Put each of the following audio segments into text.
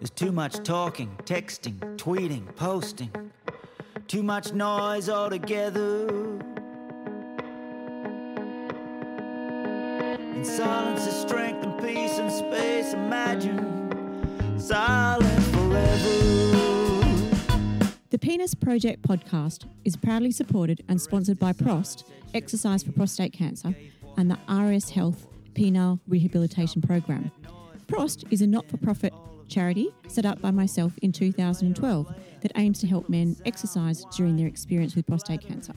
There's too much talking, texting, tweeting, posting, too much noise altogether. In silence is strength and peace and space. Imagine silent forever. The Penis Project podcast is proudly supported and sponsored by Prost, Exercise for Prostate Cancer, and the RS Health Penile Rehabilitation Program. Prost is a not for profit charity set up by myself in 2012 that aims to help men exercise during their experience with prostate cancer.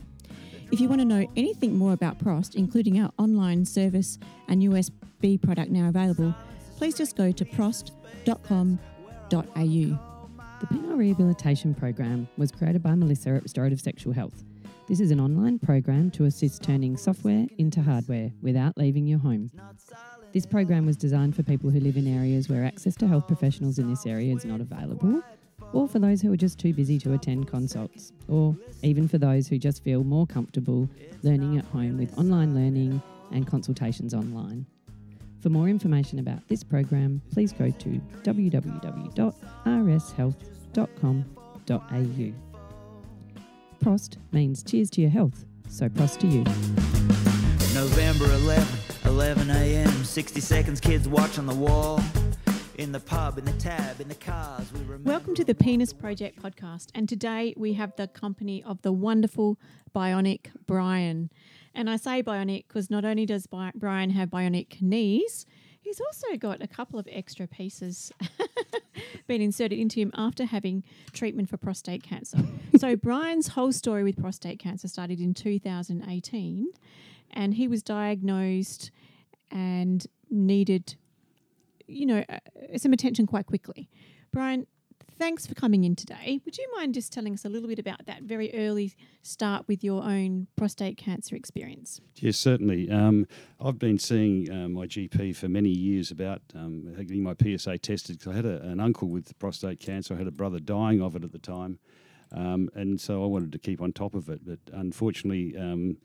If you want to know anything more about Prost, including our online service and USB product now available, please just go to prost.com.au. The Penile Rehabilitation Program was created by Melissa at Restorative Sexual Health. This is an online program to assist turning software into hardware without leaving your home. This program was designed for people who live in areas where access to health professionals in this area is not available, or for those who are just too busy to attend consults, or even for those who just feel more comfortable learning at home with online learning and consultations online. For more information about this program, please go to www.rshealth.com.au. Prost means cheers to your health, so prost to you. November 11, 11 a.m. 60 seconds, kids watch on the wall. In the pub, in the tab, in the cars, we remember. Welcome to the Penis Project podcast. And today we have the company of the wonderful bionic Brian. And I say bionic because not only does Bi- Brian have bionic knees, he's also got a couple of extra pieces been inserted into him after having treatment for prostate cancer. so Brian's whole story with prostate cancer started in 2018 and he was diagnosed and needed you know, uh, some attention quite quickly. Brian, thanks for coming in today. Would you mind just telling us a little bit about that very early start with your own prostate cancer experience? Yes, certainly. Um, I've been seeing uh, my GP for many years about um, getting my PSA tested because I had a, an uncle with prostate cancer. I had a brother dying of it at the time. Um, and so I wanted to keep on top of it. But unfortunately, um,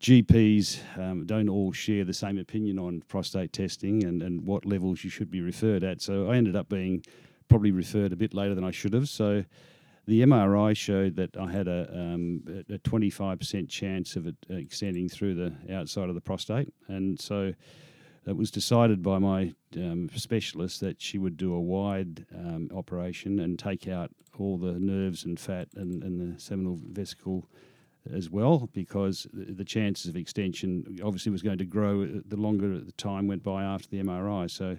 GPs um, don't all share the same opinion on prostate testing and, and what levels you should be referred at. So I ended up being probably referred a bit later than I should have. So the MRI showed that I had a, um, a 25% chance of it extending through the outside of the prostate. And so it was decided by my um, specialist that she would do a wide um, operation and take out all the nerves and fat and, and the seminal vesicle as well because the chances of extension obviously was going to grow uh, the longer the time went by after the MRI. So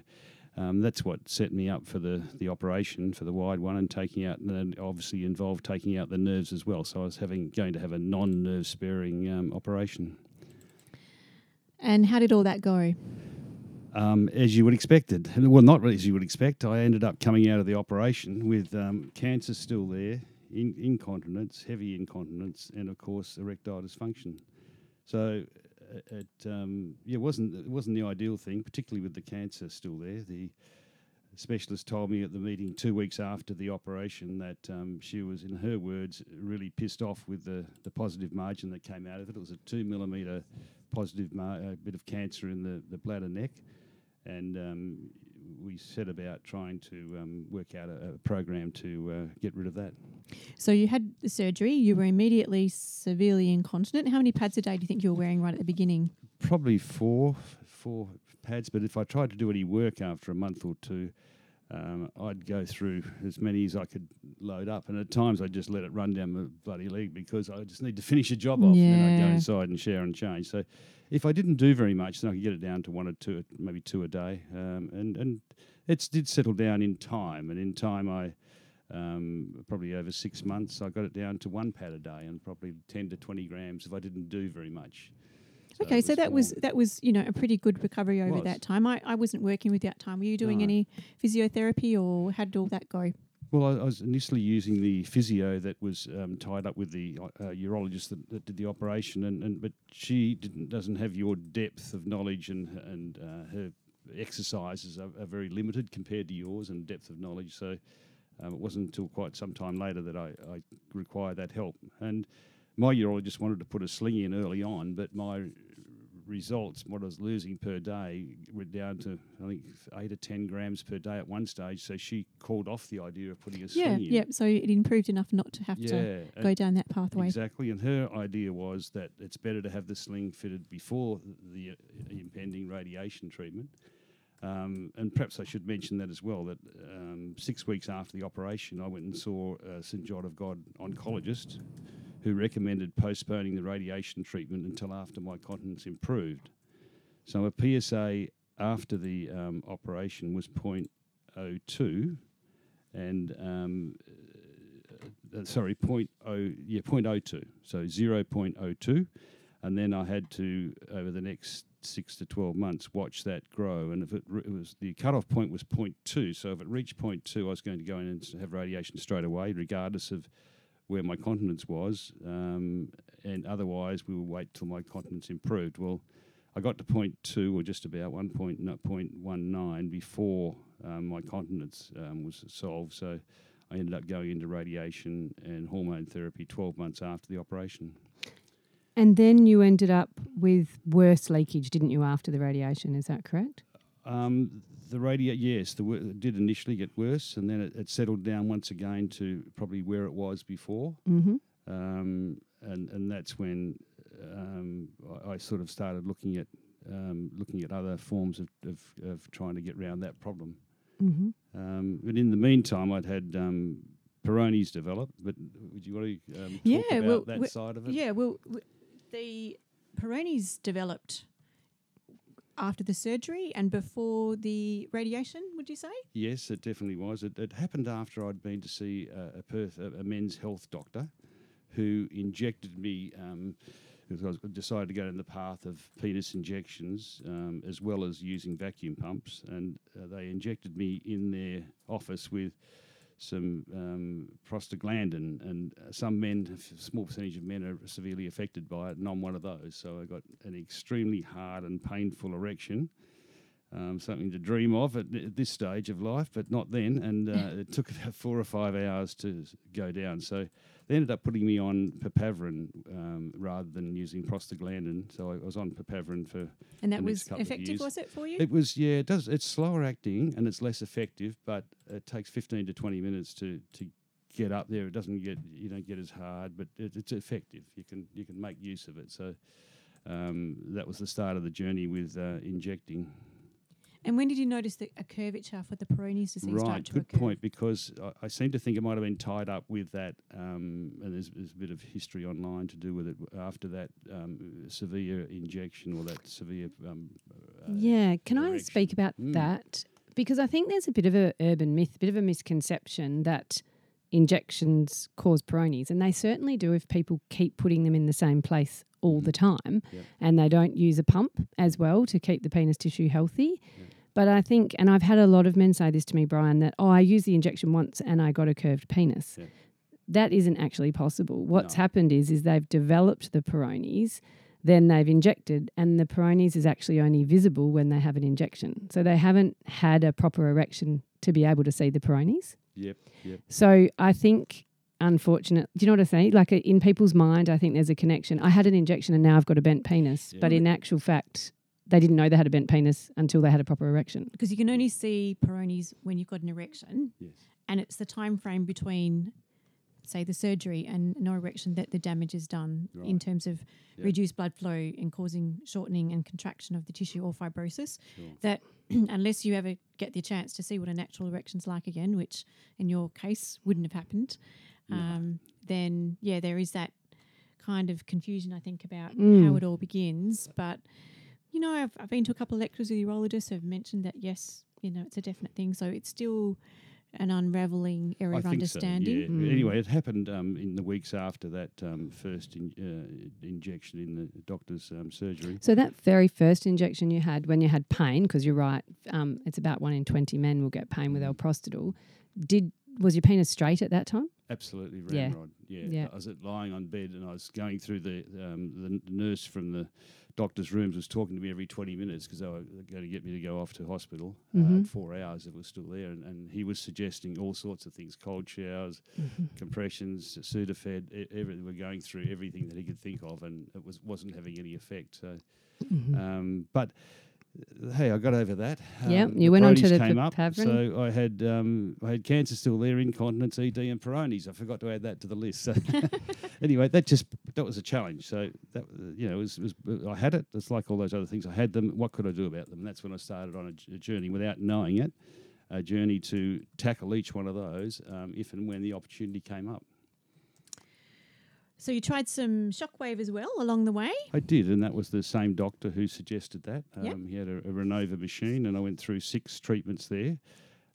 um, that's what set me up for the, the operation for the wide one and taking out and obviously involved taking out the nerves as well. So I was having going to have a non nerve sparing um, operation. And how did all that go? Um, as you would expected, well, not really as you would expect. I ended up coming out of the operation with um, cancer still there, in, incontinence, heavy incontinence, and of course erectile dysfunction. So uh, it um, yeah wasn't it wasn't the ideal thing, particularly with the cancer still there. The specialist told me at the meeting two weeks after the operation that um, she was, in her words, really pissed off with the, the positive margin that came out of it. It was a two millimetre positive mar- uh, bit of cancer in the, the bladder neck, and um, we set about trying to um, work out a, a program to uh, get rid of that. So you had the surgery, you were immediately severely incontinent. How many pads a day do you think you were wearing right at the beginning? Probably four, four pads. But if I tried to do any work after a month or two, um, I'd go through as many as I could load up, and at times I'd just let it run down my bloody leg because I just need to finish a job off, yeah. and then I'd go inside and shower and change. So, if I didn't do very much, then I could get it down to one or two, maybe two a day, um, and and it did settle down in time. And in time, I um, probably over six months, I got it down to one pad a day, and probably ten to twenty grams if I didn't do very much. okay, so that was that was you know a pretty good recovery over that time. I, I wasn't working with that time. Were you doing No. any physiotherapy or how did all that go? Well, I, I was initially using the physio that was um, tied up with the uh, urologist that, that did the operation, and, and but she doesn't have your depth of knowledge, and and uh, her exercises are, are very limited compared to yours and depth of knowledge. So um, it wasn't until quite some time later that I, I required that help. And my urologist wanted to put a sling in early on, but my results, what I was losing per day, were down to I think eight or ten grams per day at one stage. So she called off the idea of putting a Yeah, sling in. yeah. So it improved enough not to have to go down that pathway. Exactly, and her idea was that it's better to have the sling fitted before the uh, impending radiation treatment. Um, and perhaps I should mention that as well. That um, six weeks after the operation, I went and saw a St John of God oncologist, who recommended postponing the radiation treatment until after my continence improved. So a PSA after the um, operation was 0.02, and um, uh, sorry, point oh yeah, point oh two. So zero point oh two, and then I had to over the next six to twelve months watch that grow. And if it, re- it was the cutoff point was point 0.2 so if it reached point 0.2 I was going to go in and have radiation straight away, regardless of where my continence was. Um, and otherwise, we will wait till my continence improved. Well. I got to point two, or just about one point no, point one nine before um, my continence um, was solved. So I ended up going into radiation and hormone therapy 12 months after the operation. And then you ended up with worse leakage, didn't you, after the radiation? Is that correct? Um, the radio, yes, the it did initially get worse, and then it, it settled down once again to probably where it was before. Mm-hmm. Um, and and that's when um, I, I sort of started looking at um, looking at other forms of, of, of trying to get around that problem. Mm-hmm. Um, but in the meantime, I'd had um, Peyronie's develop. But would you want to um, talk Yeah, about well, that side of it? Yeah, well, w- the Peyronie's developed after the surgery and before the radiation. Would you say? Yes, it definitely was. It, it happened after I'd been to see uh, a Perth, a, a men's health doctor, who injected me. Um, because I decided to go in the path of penis injections um, as well as using vacuum pumps, and uh, they injected me in their office with some um, prostaglandin, and some men, a small percentage of men are severely affected by it, and I'm one of those. So I got an extremely hard and painful erection, um, something to dream of at, at this stage of life, but not then. And uh, it took about four or five hours to go down. So they ended up putting me on papaverine um, rather than using prostaglandin. So I was on papaverine for And that was effective, was it for you? it was yeah, it does. It's slower acting and it's less effective, but it takes fifteen to twenty minutes to to get up there. It doesn't get you don't get as hard, but it, it's effective. You can you can make use of it. So um, that was the start of the journey with uh, injecting. And when did you notice the, a curvature for the Peyronie's disease start Right, good occur? point. Because I, I seem to think it might have been tied up with that, um, and there's, there's a bit of history online to do with it. After that um, severe injection or that severe, um, uh, Yeah, can I speak about Mm. that? Because I think there's a bit of a urban myth, a bit of a misconception that injections cause Peyronie's, and they certainly do if people keep putting them in the same place all the time, Yep. and they don't use a pump as well to keep the penis tissue healthy. Yep. But I think, and I've had a lot of men say this to me, Brian, that oh, I used the injection once and I got a curved penis. Yep. That isn't actually possible. What's No. happened is, is they've developed the Peyronie's then they've injected, and the Peyronie's is actually only visible when they have an injection. So they haven't had a proper erection to be able to see the Peyronie's. yep, yep. So I think, unfortunate, do you know what I say? Like uh, in people's mind, I think there's a connection. I had an injection and now I've got a bent penis, Yeah. but in actual fact, they didn't know they had a bent penis until they had a proper erection. Because you can only see Peyronie's when you've got an erection, Yes. and it's the time frame between, say, the surgery and no erection that the damage is done in terms of Yeah. reduced blood flow and causing shortening and contraction of the tissue or fibrosis. Sure. That unless you ever get the chance to see what a natural erection's like again, which in your case wouldn't have happened, No. um, then yeah, there is that kind of confusion I think about how Mm. it all begins. But you know, I've, I've been to a couple of lectures with urologists who have mentioned that yes, you know, it's a definite thing. So it's still an unraveling area I of think understanding. So, yeah. Mm. Anyway, it happened um, in the weeks after that um, first in, uh, injection in the doctor's um, surgery. So that very first injection you had when you had pain, because you're right, um, it's about one in 20 men will get pain with Mm. alprostadil. Did was your penis straight at that time? Absolutely Yeah. ramrod. Yeah. Yeah. I was lying on bed and I was going through the um, the nurse from the doctor's rooms was talking to me every 20 minutes because they were going to get me to go off to hospital uh, Mhm. at four hours if it was still there and, and he was suggesting all sorts of things cold showers compressions sudafed e- everything we're going through everything that he could think of and it was wasn't having any effect so um, but uh, hey, I got over that. Yeah, Um, you went on to the came up, Papaverine. so I had um, I had cancer still there, incontinence, ED, and Peyronie's. I forgot to add that to the list. So anyway, that just that was a challenge. So that you know, it was, it was I had it. It's like all those other things. I had them. What could I do about them? And that's when I started on a journey without knowing it, a journey to tackle each one of those um, if and when the opportunity came up. So you tried some shockwave as well along the way. I did, and that was the same doctor who suggested that. Um, Yep. He had a, a Renova machine, and I went through six treatments there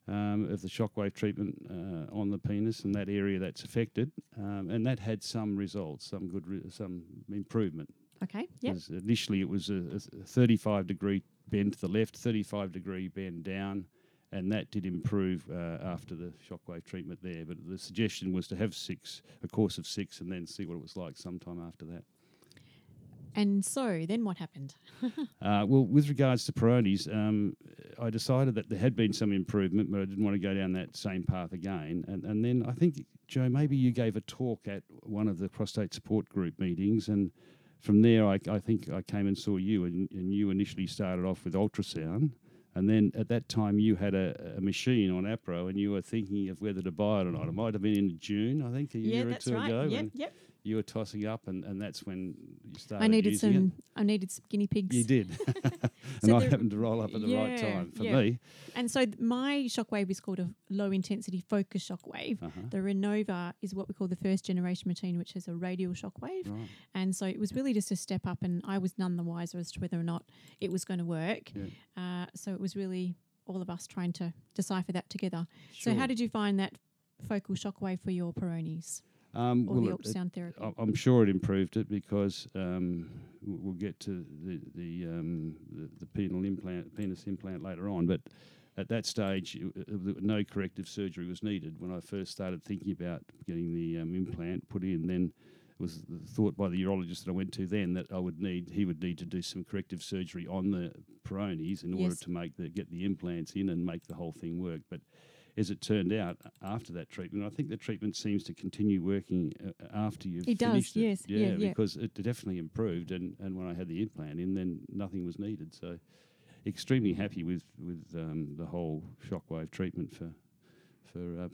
um, of the shockwave treatment uh, on the penis and that area that's affected, um, and that had some results, some good, re- some improvement. Okay. 'Cause Initially, it was a, a 35 degree bend to the left, 35 degree bend down, and that did improve uh, after the shockwave treatment there. But the suggestion was to have six, a course of six, and then see what it was like sometime after that. And so then what happened? Uh, well, with regards to Peyronie's, um, I decided that there had been some improvement, but I didn't want to go down that same path again. And, and then I think, Joe, maybe you gave a talk at one of the prostate support group meetings, and from there, I, I think I came and saw you, and, and you initially started off with ultrasound. And then at that time, you had a, a machine on APRO, and you were thinking of whether to buy it or not. It mm-hmm. might have been in June, I think, a yeah, year or two right. ago. Yep. and Yep. You were tossing up, and, and that's when you started. I needed using it. some. I needed some guinea pigs. You did. and So I happened to roll up at the right time for yeah. me. And so th- my shockwave is called a low intensity focus shockwave. Uh-huh. The Renova is what we call the first generation machine, which is a radial shockwave. Right. And so it was really just a step up, and I was none the wiser as to whether or not it was going to work. Yeah. Uh, so it was really all of us trying to decipher that together. So how did you find that focal shockwave for your Peyronie's um, or well, the it- it- therapy? I- I'm sure it improved it because um, we'll get to the the, um, the the penile implant, penis implant later on. But at that stage, it- it- no corrective surgery was needed. When I first started thinking about getting the um, implant put in, then it was thought by the urologist that I went to then that I would need he would need to do some corrective surgery on the Peyronie's in order to make the get the implants in and make the whole thing work. But as it turned out, after that treatment, I think the treatment seems to continue working uh, after you've It does, it. yes, Yeah, yeah, yeah. because it definitely improved, and, and when I had the implant in, then nothing was needed. So, extremely happy with with um, the whole shockwave treatment for for uh,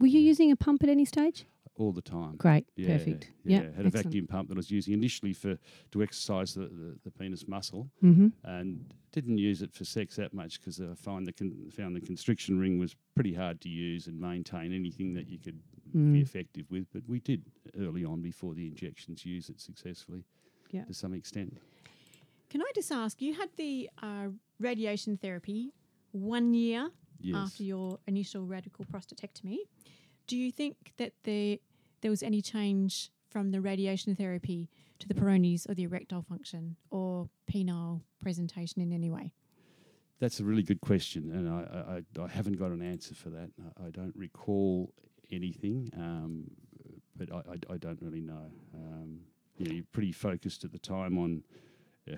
Were you using a pump at any stage? All the time. Great, Yeah, perfect. Yeah, Yeah, had a vacuum pump that I was using initially for to exercise the, the, the penis muscle, Mm-hmm. and didn't use it for sex that much because I find the con- found the constriction ring was pretty hard to use and maintain anything that you could Mm. be effective with. But we did early on before the injections use it successfully Yeah. to some extent. Can I just ask? You had the uh, radiation therapy one year Yes. after your initial radical prostatectomy. Do you think that there there was any change from the radiation therapy to the Peyronie's or the erectile function or penile presentation in any way? That's a really good question, and I, I, I- haven't got an answer for that. I, don't recall anything, um, but I, I, don't really know. Um, you know, you're pretty focused at the time on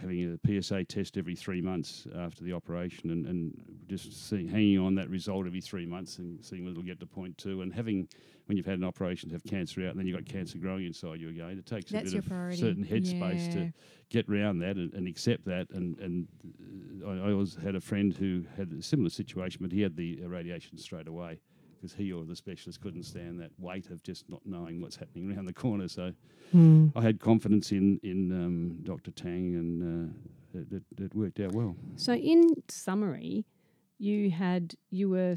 having a PSA test every three months after the operation, and, and just seeing, hanging on that result every three months and seeing whether it'll get to point two, and having when you've had an operation to have cancer out, and then you've got cancer growing inside you again. It takes That's a your bit priority. of certain headspace Yeah. to get round that and, and accept that. And, and uh, I, I always had a friend who had a similar situation, but he had the uh, radiation straight away because he or the specialist couldn't stand that weight of just not knowing what's happening around the corner. So Mm. I had confidence in in um, Dr. Tang, and uh, it, it, it worked out well. So, in summary, you had you were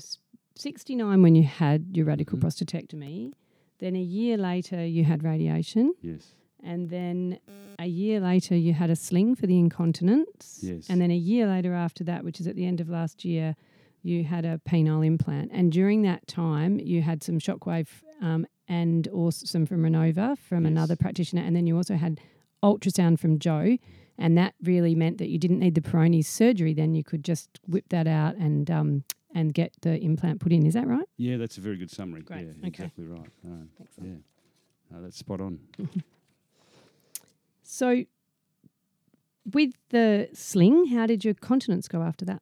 69 when you had your radical Mhm. prostatectomy. Then a year later, you had radiation, Yes. and then a year later, you had a sling for the incontinence. Yes. And then a year later, after that, which is at the end of last year, you had a penile implant. And during that time, you had some shockwave um, and also some from Renova from Yes. another practitioner, and then you also had ultrasound from Joe. And that really meant that you didn't need the Peyronie's surgery. Then you could just whip that out and um, and get the implant put in. Is that right? Yeah, that's a very good summary. Great, Yeah, okay. exactly right. Uh, yeah, no, that's spot on. So, with the sling, how did your continence go after that?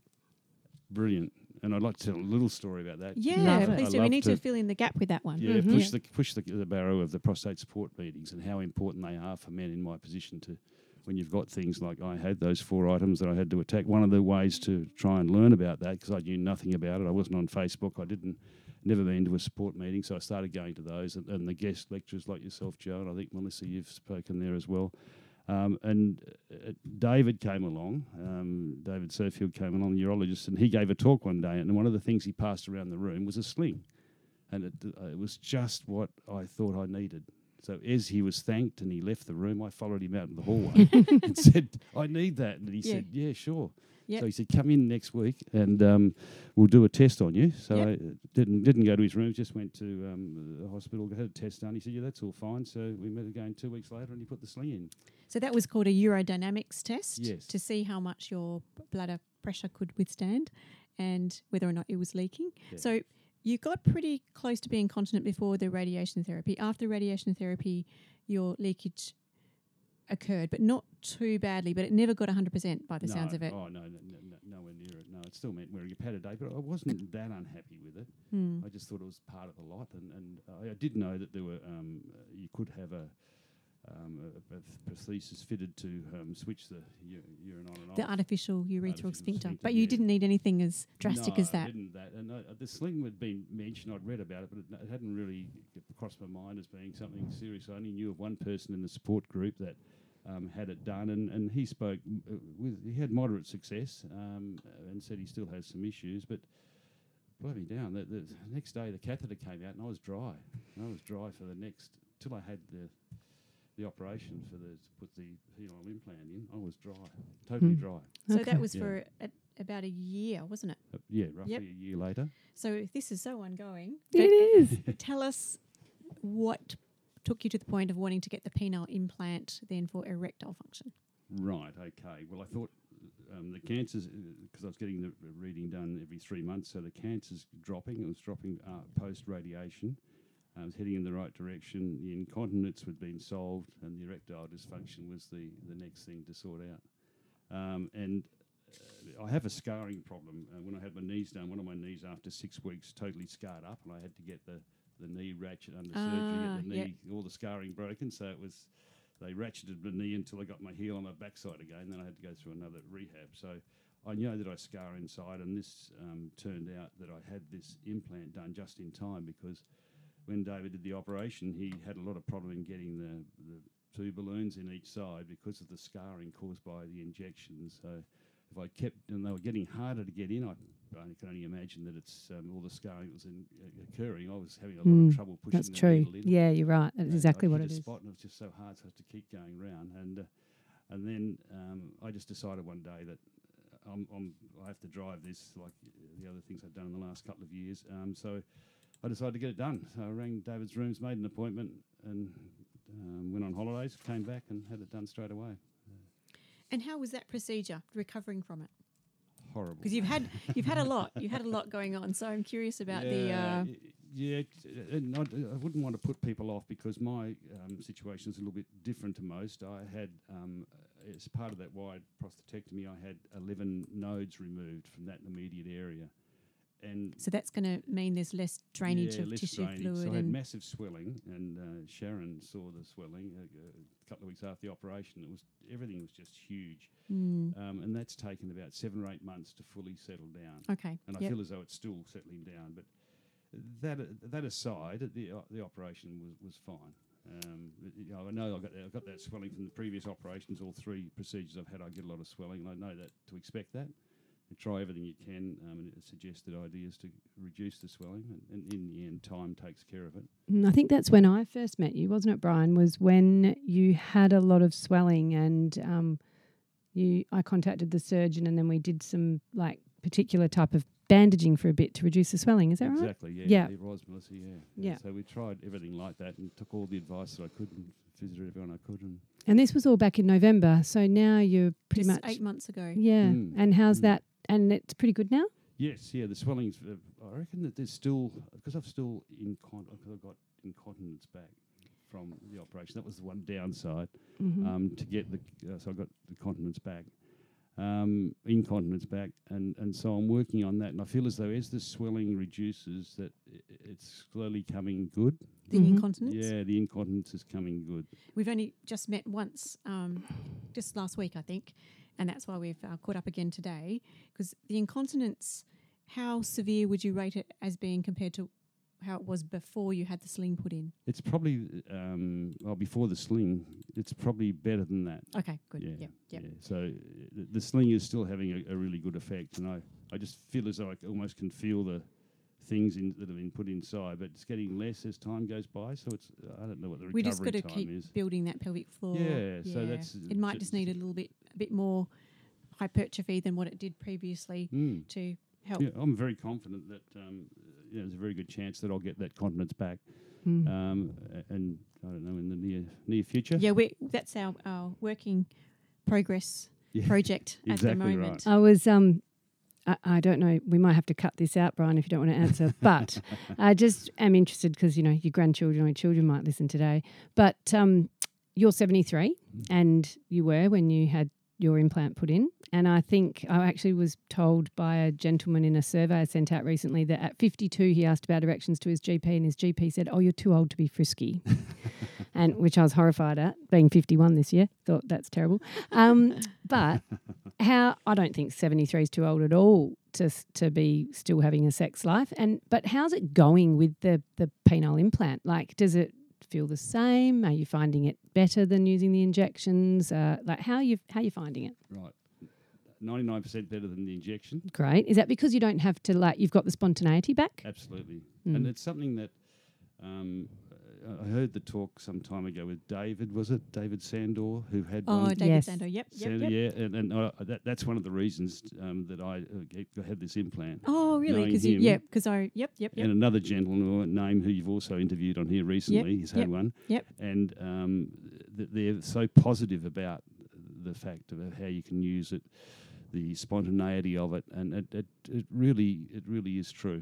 Brilliant. And I'd like to tell a little story about that. Yeah, Love please I do. We need to, fill in the gap with that one. Yeah, Mhm. push Yeah. the push the, the barrow of the prostate support meetings and how important they are for men in my position to when you've got things like I had those four items that I had to attack. One of the ways to try and learn about that because I knew nothing about it. I wasn't on Facebook. I didn't never been to a support meeting, so I started going to those and, and the guest lecturers like yourself, Joe, and I think Melissa, you've spoken there as well. Um, and uh, David came along, um, David Sofield came along, urologist, and he gave a talk one day. And one of the things he passed around the room was a sling. And it, uh, it was just what I thought I needed. So as he was thanked and he left the room, I followed him out in the hallway and said, I need that. And he Yeah. said, Yeah, sure. Yep. So he said, Come in next week and um, we'll do a test on you. So Yep. I uh, didn't didn't go to his room, just went to um, the hospital, had a test done. He said, Yeah, that's all fine. So we met again two weeks later and he put the sling in. So that was called a urodynamics test Yes. to see how much your bladder pressure could withstand and whether or not it was leaking. Yeah. So you got pretty close to being continent before the radiation therapy. After radiation therapy, your leakage occurred, but not too badly, but it never got 100% by the no, sounds of it. Oh, no, no, no, no, nowhere near it. No, it still meant wearing a pad a day, but I wasn't that unhappy with it. Hmm. I just thought it was part of the lot, and, and I, I did know that there were um, you could have a, um, a, a prosthesis fitted to um, switch the u- urine on and off. The artificial urethral Artificial sphincter. sphincter, But you yeah. didn't need anything as drastic no, as I that. didn't that, and uh, the sling had been mentioned. I'd read about it, but it, it hadn't really crossed my mind as being something serious. I only knew of one person in the support group that. Um, had it done, and, and he spoke uh, with he had moderate success, um, and said he still has some issues, but blow me down. The, the next day, the catheter came out, and I was dry. I was dry for the next till I had the the operation for the to put the penile implant in. I was dry, totally Hmm. dry. So Okay. that was Yeah. for a, about a year, wasn't it? Uh, yeah, roughly Yep. a year later. So this is so ongoing. It is. Tell us what took you to the point of wanting to get the penile implant then for erectile function. Right. Okay. Well, I thought um, the cancers because I was getting the reading done every three months, so the cancers dropping. It was dropping uh, post radiation. I was heading in the right direction. The incontinence had been solved, and the erectile dysfunction was the, the next thing to sort out. Um, and uh, I have a scarring problem. Uh, when I had my knees done, one of my knees after six weeks totally scarred up, and I had to get the, the knee ratchet under surgery, Ah, get the yep. knee, all the scarring broken. So it was they ratcheted the knee until I got my heel on my backside again. Then I had to go through another rehab. So I know that I scar inside, and this um, turned out that I had this implant done just in time because when David did the operation, he had a lot of problem in getting the, the two balloons in each side because of the scarring caused by the injections. So if I kept, and they were getting harder to get in, I, I can only imagine that it's um, all the scarring that was in, uh, occurring. I was having a lot Mm, of trouble pushing That's the true. needle in. Yeah, you're right. That's And exactly what it a is. Spot and it was just so hard, so I had to keep going round. And uh, and then um, I just decided one day that uh, I'm, I'm I have to drive this like the other things I've done in the last couple of years. Um, so I decided to get it done. So I rang David's rooms, made an appointment, and um, went on holidays. Came back and had it done straight away. And how was that procedure, recovering from it? Horrible. Because you've had you've had a lot, you've had a lot going on. So I'm curious about the. Uh, yeah, and I'd- I wouldn't want to put people off because my um, situation is a little bit different to most. I had, um, as part of that wide prostatectomy, I had 11 nodes removed from that immediate area. And so that's going to mean there's less drainage yeah, of less tissue drainage. fluid So I had and massive swelling, and uh, Sharon saw the swelling uh, a couple of weeks after the operation. It was everything was just huge, Mm, um, and that's taken about seven or eight months to fully settle down okay. and I yep. feel as though it's still settling down. But that that aside, the uh, the operation was was fine. Um, you know, I know I got I got that swelling from the previous operations. All three procedures I've had, I get a lot of swelling, and I know that to expect that. And try everything you can, um, and it suggested ideas to reduce the swelling, and, and in the end, time takes care of it. Mm, I think that's when I first met you, wasn't it, Brian? Was when you had a lot of swelling, and um, you I contacted the surgeon, and then we did some like particular type of bandaging for a bit to reduce the swelling. Is that right? exactly, yeah, Yeah. it was Melissa, yeah. Yeah. So we tried everything like that, and took all the advice that I could, and visited everyone I could, and And this was all back in November, so now you're pretty Just much eight months ago. yeah. Mm, And how's mm. that? And it's pretty good now. Yes, yeah, the swelling's. Uh, I reckon that there's still because I've still incont because I've got incontinence back from the operation. That was the one downside. Mhm. Um, to get the uh, so I got the continence back, um, incontinence back, and and so I'm working on that. And I feel as though as the swelling reduces, that i- it's slowly coming good. The Mhm. incontinence. Yeah, the incontinence is coming good. We've only just met once, um, just last week, I think, and that's why we've uh, caught up again today. Because the incontinence, how severe would you rate it as being compared to how it was before you had the sling put in? It's probably um, well before the sling. It's probably better than that. Okay, good. Yeah, yep. yeah. So the, the sling is still having a, a really good effect, and I, I just feel as though I almost can feel the things in, that have been put inside, but it's getting less as time goes by. So it's I don't know what the recovery time is. We just got to keep is. building that pelvic floor. Yeah, so that's, it might just need a little bit, a bit more hypertrophy than what it did previously Mm. to help. Yeah, I'm very confident that um, you know, there's a very good chance that I'll get that confidence back, Mm. um, and I don't know in the near near future. Yeah, we that's our, our working progress Yeah, project at the exactly right. moment. I was um I, I don't know. We might have to cut this out, Brian, if you don't want to answer. But I just am interested because you know your grandchildren or your children might listen today. But um, you're 73, and you were when you had your implant put in. And I think I actually was told by a gentleman in a survey I sent out recently that at 52 he asked about erections to his GP, and his GP said, "Oh, you're too old to be frisky," and which I was horrified at, being 51 this year. Thought that's terrible. Um, but how I don't think 73 is too old at all to to be still having a sex life. And but how's it going with the the penile implant? Like, does it feel the same? Are you finding it better than using the injections? Uh, like, how you how you finding it? Right. 99% better than the injection. Great. Is that because you don't have to like you've got the spontaneity back? Absolutely. Mm. And it's something that um, I heard the talk some time ago with David, was it? David Sandor, who had Oh, one. David Yes. Sandor. Yep, yep, Sandor, yep. yeah, and, and uh, that, that's one of the reasons um, that I uh, had this implant. Oh, really? Because him. yeah, because I yep, yep, yep. And another gentleman, who I won't name, who you've also interviewed on here recently, he's had yep, one. yep. And um, th- they're so positive about the fact of how you can use it, the spontaneity of it, and it, it, it really it really is true.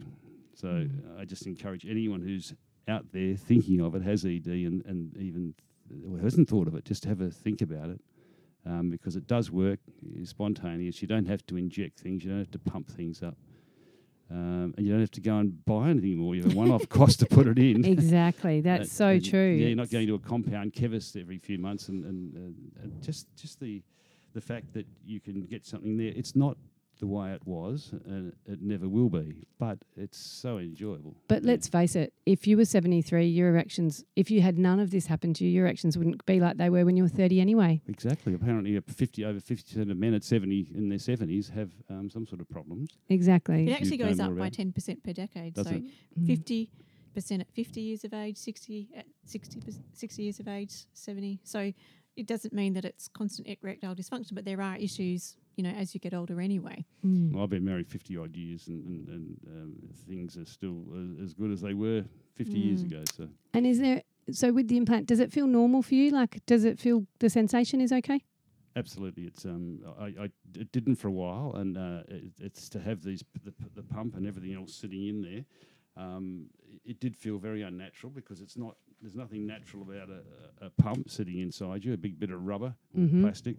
So Mm. I just encourage anyone who's out there thinking of it, has ED, and, and even hasn't thought of it, just have a think about it. Um, because it does work, it's spontaneous. You don't have to inject things, you don't have to pump things up. Um, and you don't have to go and buy anything more. You have a one-off cost to put it in. Exactly. That's so and, true. Yeah, you're not going to a compound chemist every few months, and, and, and, and just just the the fact that you can get something there. It's not the way it was, and it never will be. But it's so enjoyable. But Yeah. let's face it, if you were 73, your erections, if you had none of this happen to you, your erections wouldn't be like they were when you were 30 anyway. exactly. Apparently, uh, fifty over fifty percent of men at seventy in their seventies have um, some sort of problems. Exactly. It actually know goes up by ten percent per decade. Does so it? Mm. fifty percent at fifty years of age, sixty at 60, 60 years of age, seventy. So it doesn't mean that it's constant erectile dysfunction, but there are issues, you know, as you get older anyway. Mm. Well, I've been married fifty odd years, and, and, and um, things are still as good as they were fifty years Mm. ago. So And is there, so with the implant, does it feel normal for you? Like, does it feel the sensation is okay? Absolutely, it's um, I, I it didn't for a while, and uh, it, it's to have these p- the, p- the pump and everything else sitting in there. Um, it did feel very unnatural because it's not. There's nothing natural about a, a a pump sitting inside you, a big bit of rubber or Mhm. plastic,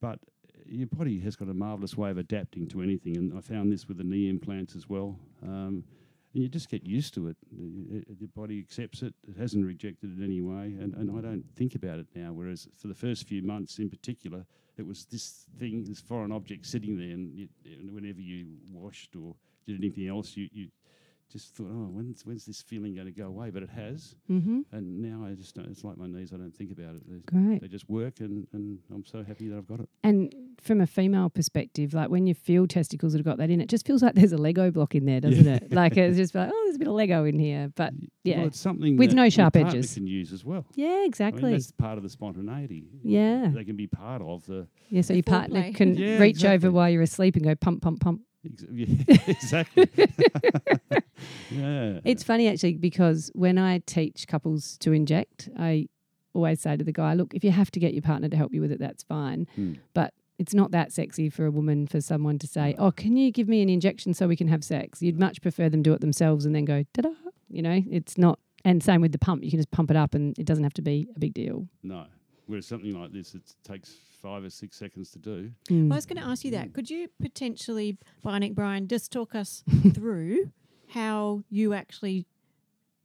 but your body has got a marvelous way of adapting to anything, and I found this with the knee implants as well. Um, and you just get used to it. Y- Your body accepts it. It hasn't rejected it anyway, and, and I don't think about it now. Whereas for the first few months, in particular, it was this thing, this foreign object sitting there, and, you, and whenever you washed or did anything else, you, you just thought, oh, when's when's this feeling going to go away? But it has, Mm-hmm. and now I just don't. It's like my knees. I don't think about it. They, Great. they just work, and, and I'm so happy that I've got it. And from a female perspective, like when you feel testicles that have got that in, it just feels like there's a Lego block in there, doesn't Yeah. it? Like it's just like, oh, there's a bit of Lego in here. But yeah. well, it's something With that no sharp partner edges. can use as well. yeah, I mean, exactly. that's part of the spontaneity. Yeah. they can be part of the. yeah, so the your partner foreplay. can Yeah, reach exactly. over while you're asleep and go pump, pump, pump. Exactly. yeah. It's funny actually because when I teach couples to inject, I always say to the guy, look, if you have to get your partner to help you with it, that's fine. Hmm. But it's not that sexy for a woman for someone to say, "Oh, can you give me an injection so we can have sex?" You'd much prefer them do it themselves and then go, "Da da." You know, it's not. And same with the pump. You can just pump it up, and it doesn't have to be a big deal. No. Whereas something like this, it takes five or six seconds to do. Mm. Well, I was going to ask you that. Could you potentially, Bionic Brian, just talk us through how you actually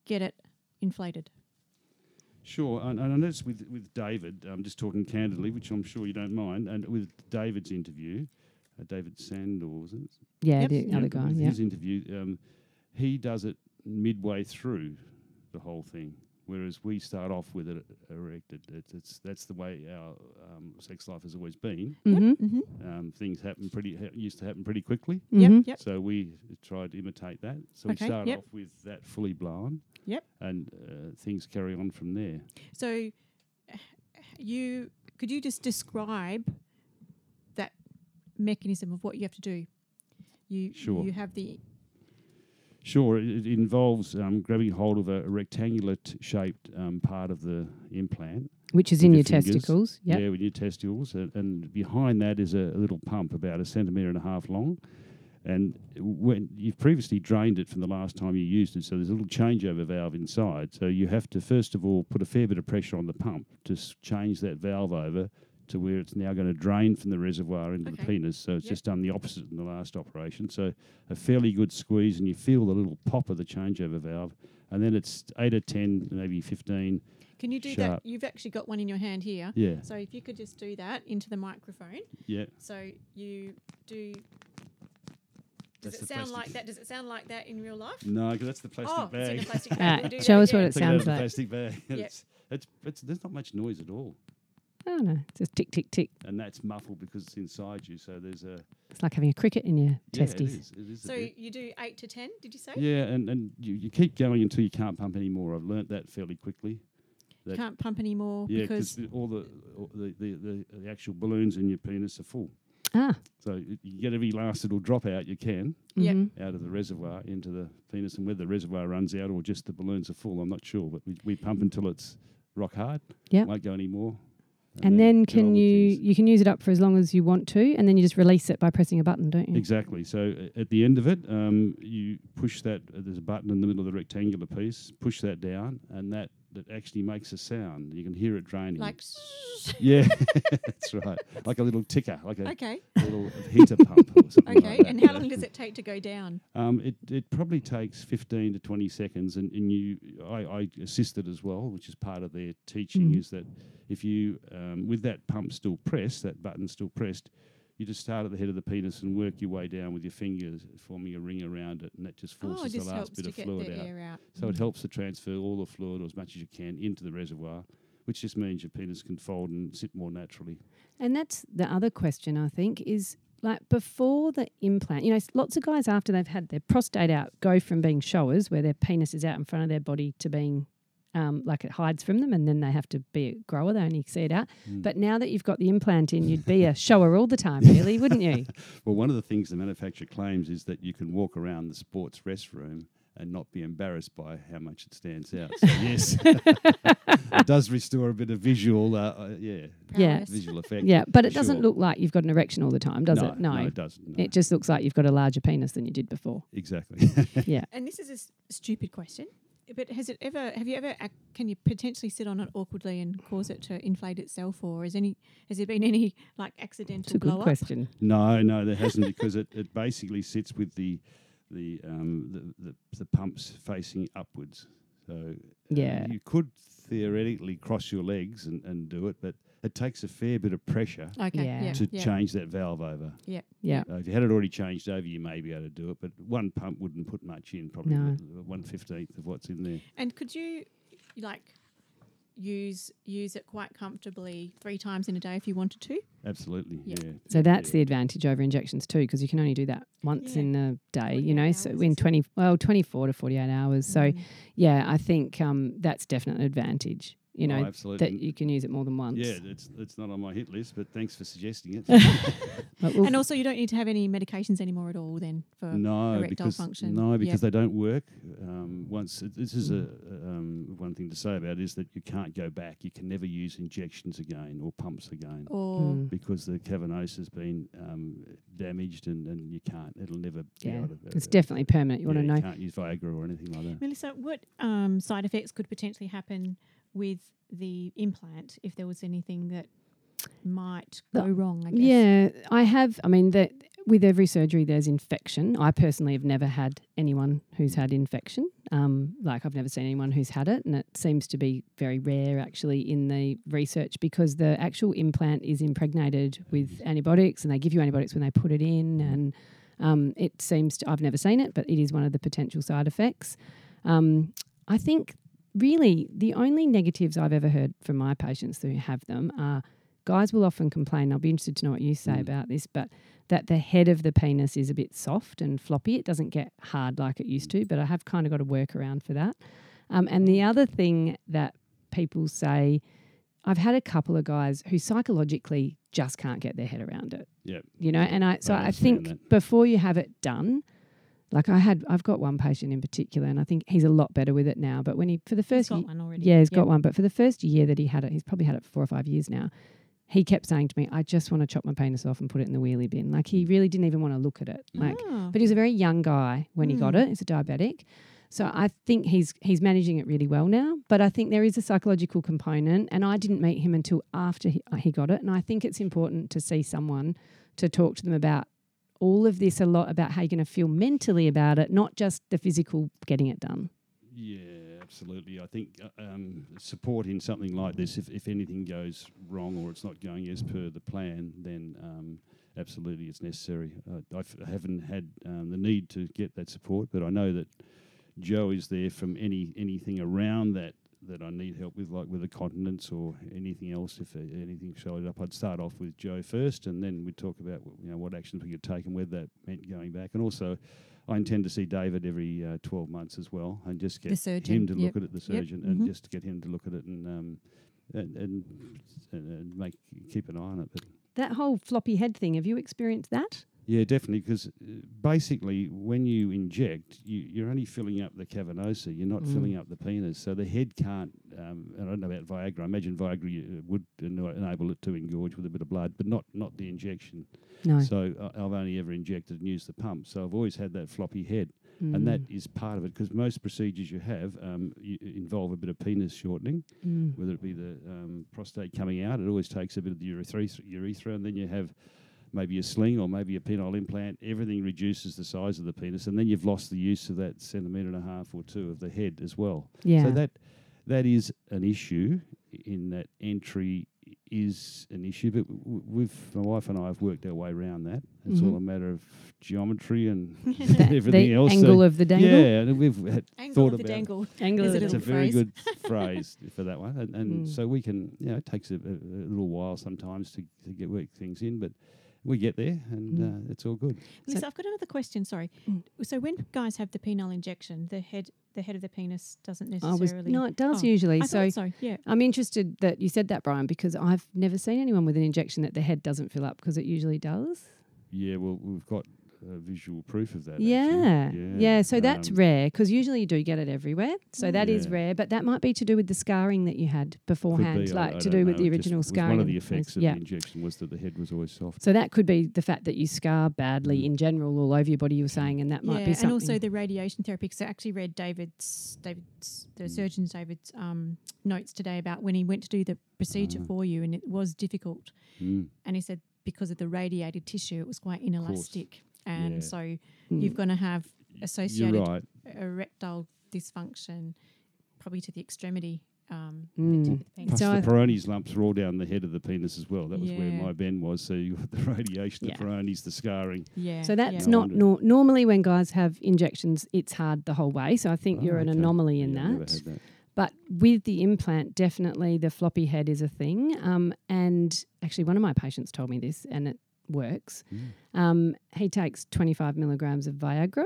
get it inflated? Sure, and, and I noticed with with David, I'm just talking candidly, which I'm sure you don't mind, and with David's interview, uh, David Sandor, was it? yeah, Yep. the Yeah, other guy. with Yeah. His interview, um, he does it midway through the whole thing, whereas we start off with it erected. It's, it's that's the way our um, sex life has always been. Mm-hmm. Mm-hmm. Um, things happen pretty ha- used to happen pretty quickly, Mhm. Yep. Yep. so we tried to imitate that. So Okay, we start yep. off with that fully blown. Yep. And uh, things carry on from there. So, you could you just describe that mechanism of what you have to do? You Sure. you have the Sure, it, involves um, grabbing hold of a, rectangular t- shaped um, part of the implant. Which is in your your testicles. Yep. Yeah, with your testicles, and, and behind that is a, a little pump about a centimetre and a half long. And when you've previously drained it from the last time you used it, so there's a little changeover valve inside. So you have to first of all put a fair bit of pressure on the pump to s- change that valve over to where it's now going to drain from the reservoir into the Okay. penis. So it's Yep. just done the opposite in the last operation. So a fairly good squeeze, and you feel the little pop of the changeover valve, and then it's eight or ten, maybe fifteen. Can you do Sharp. that? You've actually got one in your hand here. Yeah, So if you could just do that into the microphone. yeah. So you do. Does That's it sound plastic- like that? Does it sound like that in real life? No, because that's the plastic oh, it's in bag. a plastic Ah, bag. We'll show that us what again. it Take it out sounds of the like. plastic bag. Yep. It's, it's, it's, there's not much noise at all, Oh no, it's just tick tick tick. and that's muffled because it's inside you. So there's a It's like having a cricket in your yeah, testes. it is. It is So you do eight to ten. Did you say? Yeah, and, and you, you keep going until you can't pump anymore. I've learnt that fairly quickly. that- Can't pump anymore Yeah, because because all the, all the, the, the the actual balloons in your penis are full. Ah. So you get every last little drop out you can Yep. mhm. out of the reservoir into the penis, and whether the reservoir runs out or just the balloons are full, I'm not sure. But we, we pump until it's rock hard. Yep. Won't go anymore. And then get on can you things. you can use it up for as long as you want to, and then you just release it by pressing a button, don't you? Exactly. So at the end of it, um, you push that. Uh, there's a button in the middle of the rectangular piece. Push that down, and that that actually makes a sound. You can hear it draining. like. yeah, that's right. Like a little ticker, like a Okay. little heater pump or something Okay. like that. and how long does it take to go down? Um, it, it probably takes 15 to 20 seconds, and, and you, I, I assisted as well, which is part of their teaching, Mm. is that if you, um, with that pump still pressed, that button still pressed, you just start at the head of the penis and work your way down with your fingers, forming a ring around it, and that just Oh, forces just the last bit to of get fluid the out. air out. So it helps to transfer all the fluid, or as much as you can, into the reservoir, which just means your penis can fold and sit more naturally. And that's the other question I think is like before the implant. You know, lots of guys after they've had their prostate out go from being showers, where their penis is out in front of their body, to being um, like it hides from them, and then they have to be a grower. They only see it out. Mm. But now that you've got the implant in, you'd be a shower all the time, really, wouldn't you? Well, one of the things the manufacturer claims is that you can walk around the sports restroom and not be embarrassed by how much it stands out. So yes, it does restore a bit of visual, uh, uh, yeah, Yeah. Visual effect. Yeah, but it for doesn't look like you've got an erection all the time, does no, it? No. it doesn't. No. It just looks like you've got a larger penis than you did before. exactly. Yeah. And this is a s- stupid question, but has it ever? Have you ever? Can you potentially sit on it awkwardly and cause it to inflate itself, or is any? Has there been any like accidental It's a blow good up? question. no, no, there hasn't because it, it basically sits with the the um, the, the, the pumps facing upwards. So uh, Yeah. you could theoretically cross your legs and, and do it, but it takes a fair bit of pressure Okay. Yeah. Yeah. to yeah. change that valve over. Yeah. Uh, if you had it already changed over, you may be able to do it, but one pump wouldn't put much in, probably No. the- the one fifteenth of what's in there. And could you, like, use use it quite comfortably three times in a day if you wanted to? Absolutely, Yeah. yeah. So that's Yeah. the advantage over injections too, because you can only do that once Yeah. in a day. 48 You know, so hours, in twenty well twenty four to forty eight hours. So Mm. yeah, I think um, that's definitely an advantage. You know Oh, that you can use it more than once. yeah, it's it's not on my hit list, but thanks for suggesting it. And also, you don't need to have any medications anymore at all then for no, erectile because function. no, Yeah. because they don't work. Um, once it- this is a um, one thing to say about it is that you can't go back. You can never use injections again or pumps again or Mm. because the cavernous has been um, damaged and, and you can't. It'll never be yeah, able to. it's definitely permanent. You yeah, want to know. can't use Viagra or anything like that. Melissa, what um, side effects could potentially happen with the implant if there was anything that might The- go wrong? I guess. Yeah, I have. I mean, that with every surgery, there's infection. I personally have never had anyone who's had infection. Um, like I've never seen anyone who's had it, and it seems to be very rare actually in the research because the actual implant is impregnated with antibiotics, and they give you antibiotics when they put it in, and um, it seems to. I've never seen it, but it is one of the potential side effects. Um, I think really the only negatives I've ever heard from my patients who have them are guys will often complain. I'll be interested to know what you say Mm. about this, but that the head of the penis is a bit soft and floppy. It doesn't get hard like it used to, but I have kind of got a workaround for that. Um, and the other thing that people say, I've had a couple of guys who psychologically just can't get their head around it. Yep. You know, and I so I I, think that. before you have it done, like I had, I've got one patient in particular, and I think he's a lot better with it now. But when he for the He's first got ye- one already. yeah, he's Yep. got one. But for the first year that he had it, he's probably had it for four or five years now. He kept saying to me, "I just want to chop my penis off and put it in the wheelie bin." Like he really didn't even want to look at it. Like, Ah. but he was a very young guy when he got Mm. it. He's a diabetic, so I think he's he's managing it really well now. But I think there is a psychological component, and I didn't meet him until after he, he got it. And I think it's important to see someone to talk to them about all of this a lot about how you're going to feel mentally about it, not just the physical getting it done. Yeah, absolutely. I think uh, um, support in something like this, if, if anything goes wrong or it's not going as per the plan, then um, absolutely it's necessary. Uh, I f- I haven't had um, the need to get that support, but I know that Joe is there from any anything around that that I need help with, like with the continence or anything else. If uh, anything showed up, I'd start off with Joe first, and then we'd talk about you know what actions we could take and whether that meant going back, and also. I intend to see David every uh, 12 months as well and just get surgeon, him to yep. look at it, the surgeon, and mhm. just get him to look at it and um, and, and, and, and make keep an eye on it. But That whole floppy head thing, have you experienced that? Yeah, definitely, because basically when you inject, you, you're only filling up the cavernosa. You're not Mm. filling up the penis, so the head can't. Um, and I don't know about Viagra. I imagine Viagra uh, would enable it to engorge with a bit of blood, but not not the injection. No. So uh, I've only ever injected and used the pump. So I've always had that floppy head. and that Mm. part of it because most procedures you have um, you involve a bit of penis shortening, Mm. whether it be the um, prostate coming out. It always takes a bit of the urethra, urethra, and then you have maybe a sling or maybe a penile implant. Everything reduces the size of the penis, and then you've lost the use of that centimetre and a half or two of the head as well. Yeah. So that that is an issue in that entry is an issue, but w- we've my wife and I have worked our way around that. It's all Mhm. a matter of geometry and everything the else. So- angle of the dangle. yeah, and we've had Angle thought of the about it. dangle. Angle Is it It's the a very good phrase for that one, and, and Mm. so we can. You know, it takes a, a, a little while sometimes to, to get work things in, but we get there, and Mm. uh, it's all good. Lisa, I've got another question. Sorry. Mm. So when guys have the penile injection, the head the head of the penis doesn't necessarily. was no, it does Oh, usually. I so thought so. Yeah. I'm interested that you said that, Brian, because I've never seen anyone with an injection that the head doesn't fill up because it usually does. Yeah, well, we've got uh, visual proof of that. actually. Yeah. yeah, So that's um, rare because usually you do get it everywhere. So that is Yeah. rare, but that might be to do with the scarring that you had beforehand, be, like I to don't do with the it just original was scarring. One of the effects of yeah. the injection was that the head was always soft. So that could be the fact that you scar badly Mm. in general all over your body. You were saying, and that might be something. and also the radiation therapy. Because I actually read David's, David's, the Mm. surgeon David's um, notes today about when he went to do the procedure Ah. for you, and it was difficult. Mm. And he said because of the radiated tissue, it was quite inelastic, and Yeah. so Mm. you're going to have associated right. erectile dysfunction, probably to the extremity. Um, Mm. the tip of the penis. Plus So the I- Peyronie's lumps are all down the head of the penis as well. That was where my bend was. So you got the radiation, Yeah. the Peyronie's, the scarring. yeah. So that's yeah. not nor- normally when guys have injections, it's hard the whole way. So I think Oh, you're an anomaly in Yeah, I've never that. had that. But with the implant, definitely the floppy head is a thing. Um, and actually, one of my patients told me this, and it works. Mm. Um, he takes 25 milligrams of Viagra,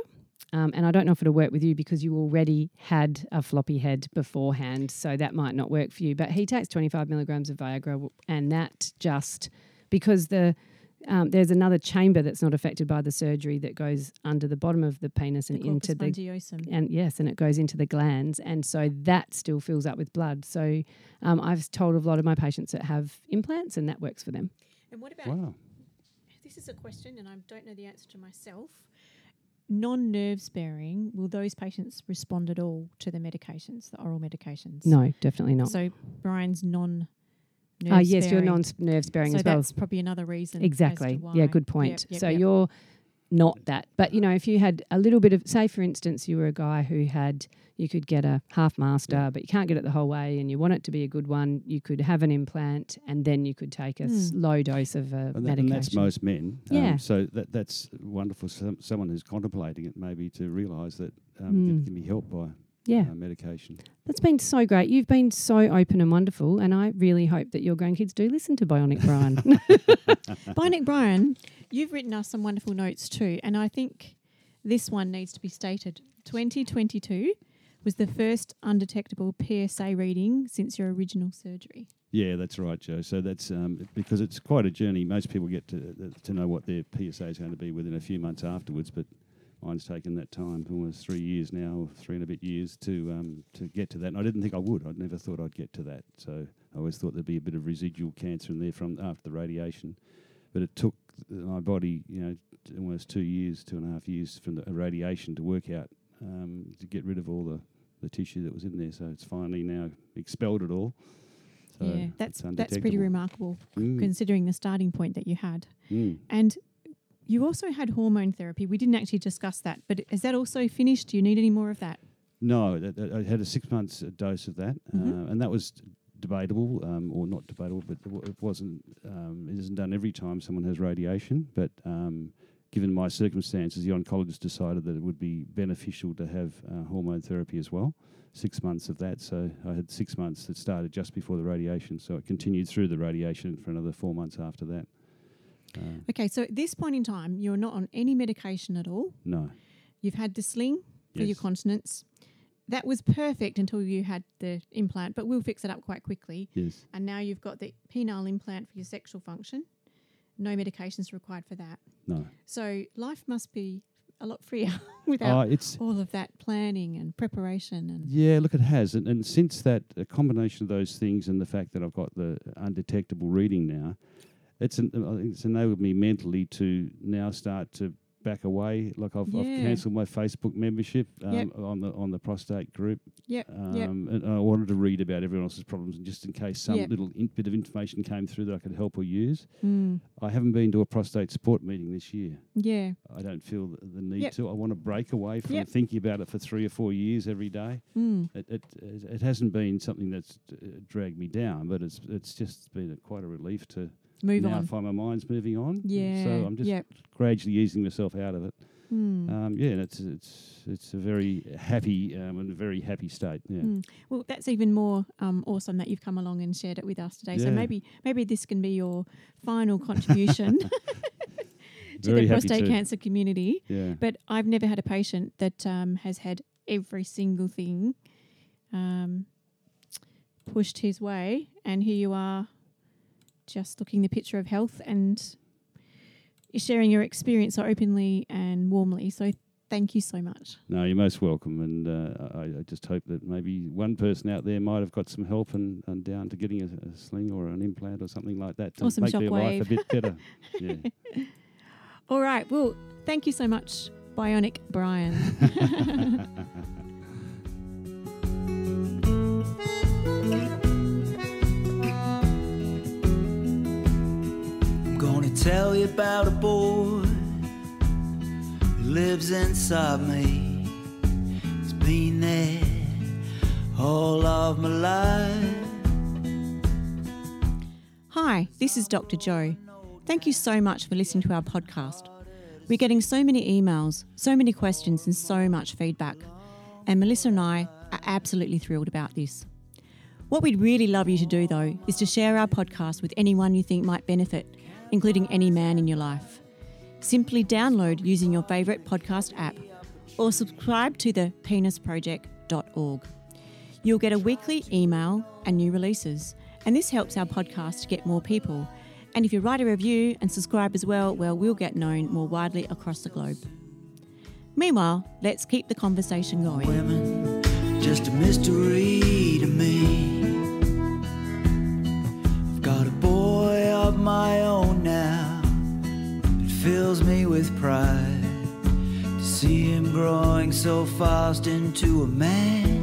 Um, and I don't know if it'll work with you because you already had a floppy head beforehand, so that might not work for you. But he takes 25 milligrams of Viagra, and that just because the um, there's another chamber that's not affected by the surgery that goes under the bottom of the penis and the into the spongiosum. and yes, and it goes into the glands, and so that still fills up with blood. So um, I've told a lot of my patients that have implants, and that works for them. And what about Wow. This? Is a question, and I don't know the answer to myself. Non-nerve sparing, will those patients respond at all to the medications, the oral medications? No, definitely not. So Brian's non. Ah, yes, you're non-nerve sparing so as well. that's probably another reason. as to Exactly. Yeah, why. good Yep, point. yep, so yep. you're not that. But you know, if you had a little bit of say for instance, you were a guy who had you could get a half master, but you can't get it the whole way and you want it to be a good one, you could have an implant and then you could take a Hmm. low dose of a And, that, medication. and that's most men. Um, Yeah. so that that's wonderful. Some, someone who's contemplating it maybe to realise that um, Mm. it can be helped by yeah. uh, medication. That's been so great. You've been so open and wonderful and I really hope that your grandkids do listen to Bionic Brian. Bionic Brian, you've written us some wonderful notes too, and I think this one needs to be stated. 2022 was the first undetectable PSA reading since your original surgery. Yeah, that's right, Joe. So that's um, because it's quite a journey. Most people get to to know what their PSA is going to be within a few months afterwards, but mine's taken that time, almost three years now, three and a bit years to um, to get to that. And I didn't think I would. I never thought I'd get to that. So I always thought there'd be a bit of residual cancer in there from after the radiation, but it took my body, you know, almost two years, two and a half years from the radiation to work out um, to get rid of all the the tissue that was in there. So it's finally now expelled it all. So yeah, that's that's pretty remarkable Mm, considering the starting point that you had. mm. And you also had hormone therapy. We didn't actually discuss that, but is that also finished? Do you need any more of that? No, that, that- I had a six months uh, dose of that, Mhm. uh, and that was debatable, um, or not debatable, but it wasn't. Um, it isn't done every time someone has radiation, but um, given my circumstances, the oncologist decided that it would be beneficial to have uh, hormone therapy as well. Six months of that, so I had six months that started just before the radiation, so it continued through the radiation for another four months after that. Uh, Okay, so at this point in time, you're not on any medication at all. no, You've had the sling for your continence. That was perfect until you had the implant, but we'll fix it up quite quickly. yes, And now you've got the penile implant for your sexual function. No medications required for that. no. So life must be a lot freer without oh, it's all of that planning and preparation and Yeah, look, it has, and, and since that a combination of those things and the fact that I've got the undetectable reading now, it's an, it's enabled me mentally to now start to back away. Like I've, I've cancelled my Facebook membership um, Yep. on the on the prostate group, Yep, um, yep. and I wanted to read about everyone else's problems, and just in case some Yep. little in, bit of information came through that I could help or use. Mm, I haven't been to a prostate support meeting this year. yeah. I don't feel the, the need to. I want to break away from thinking about it for three or four years every day Mm. it, it it hasn't been something that's uh, dragged me down, but it's it's just been a, quite a relief to Move now on. I find my mind's moving on. Yeah. So I'm just yep. gradually easing myself out of it. Mm. Um, yeah, and it's it's it's a very happy um, and a very happy state. Yeah. Mm. Well, that's even more um, awesome that you've come along and shared it with us today. So maybe maybe this can be your final contribution to Very the prostate to. cancer community. Yeah. But I've never had a patient that um, has had every single thing um, pushed his way, and here you are, just looking the picture of health and sharing your experience so openly and warmly. So thank you so much. No, you're most welcome, and uh, I, I just hope that maybe one person out there might have got some help and, and down to getting a, a sling or an implant or something like that to make their life a bit better. yeah. All right. Well, thank you so much, Bionic Brian. tell you about a boy who lives inside me. He's been there all of my life. Hi, this is Dr. Joe. Thank you so much for listening to our podcast. We're getting so many emails, so many questions, and so much feedback. And Melissa and I are absolutely thrilled about this. What we'd really love you to do, though, is to share our podcast with anyone you think might benefit, including any man in your life. Simply download using your favourite podcast app or subscribe to the penisproject.org. You'll get a weekly email and new releases, and this helps our podcast get more people. And if you write a review and subscribe as well, well, we'll get known more widely across the globe. Meanwhile, let's keep the conversation going. Women, just a mystery to me. I've got a boy of my own fills me with pride to see him growing so fast into a man.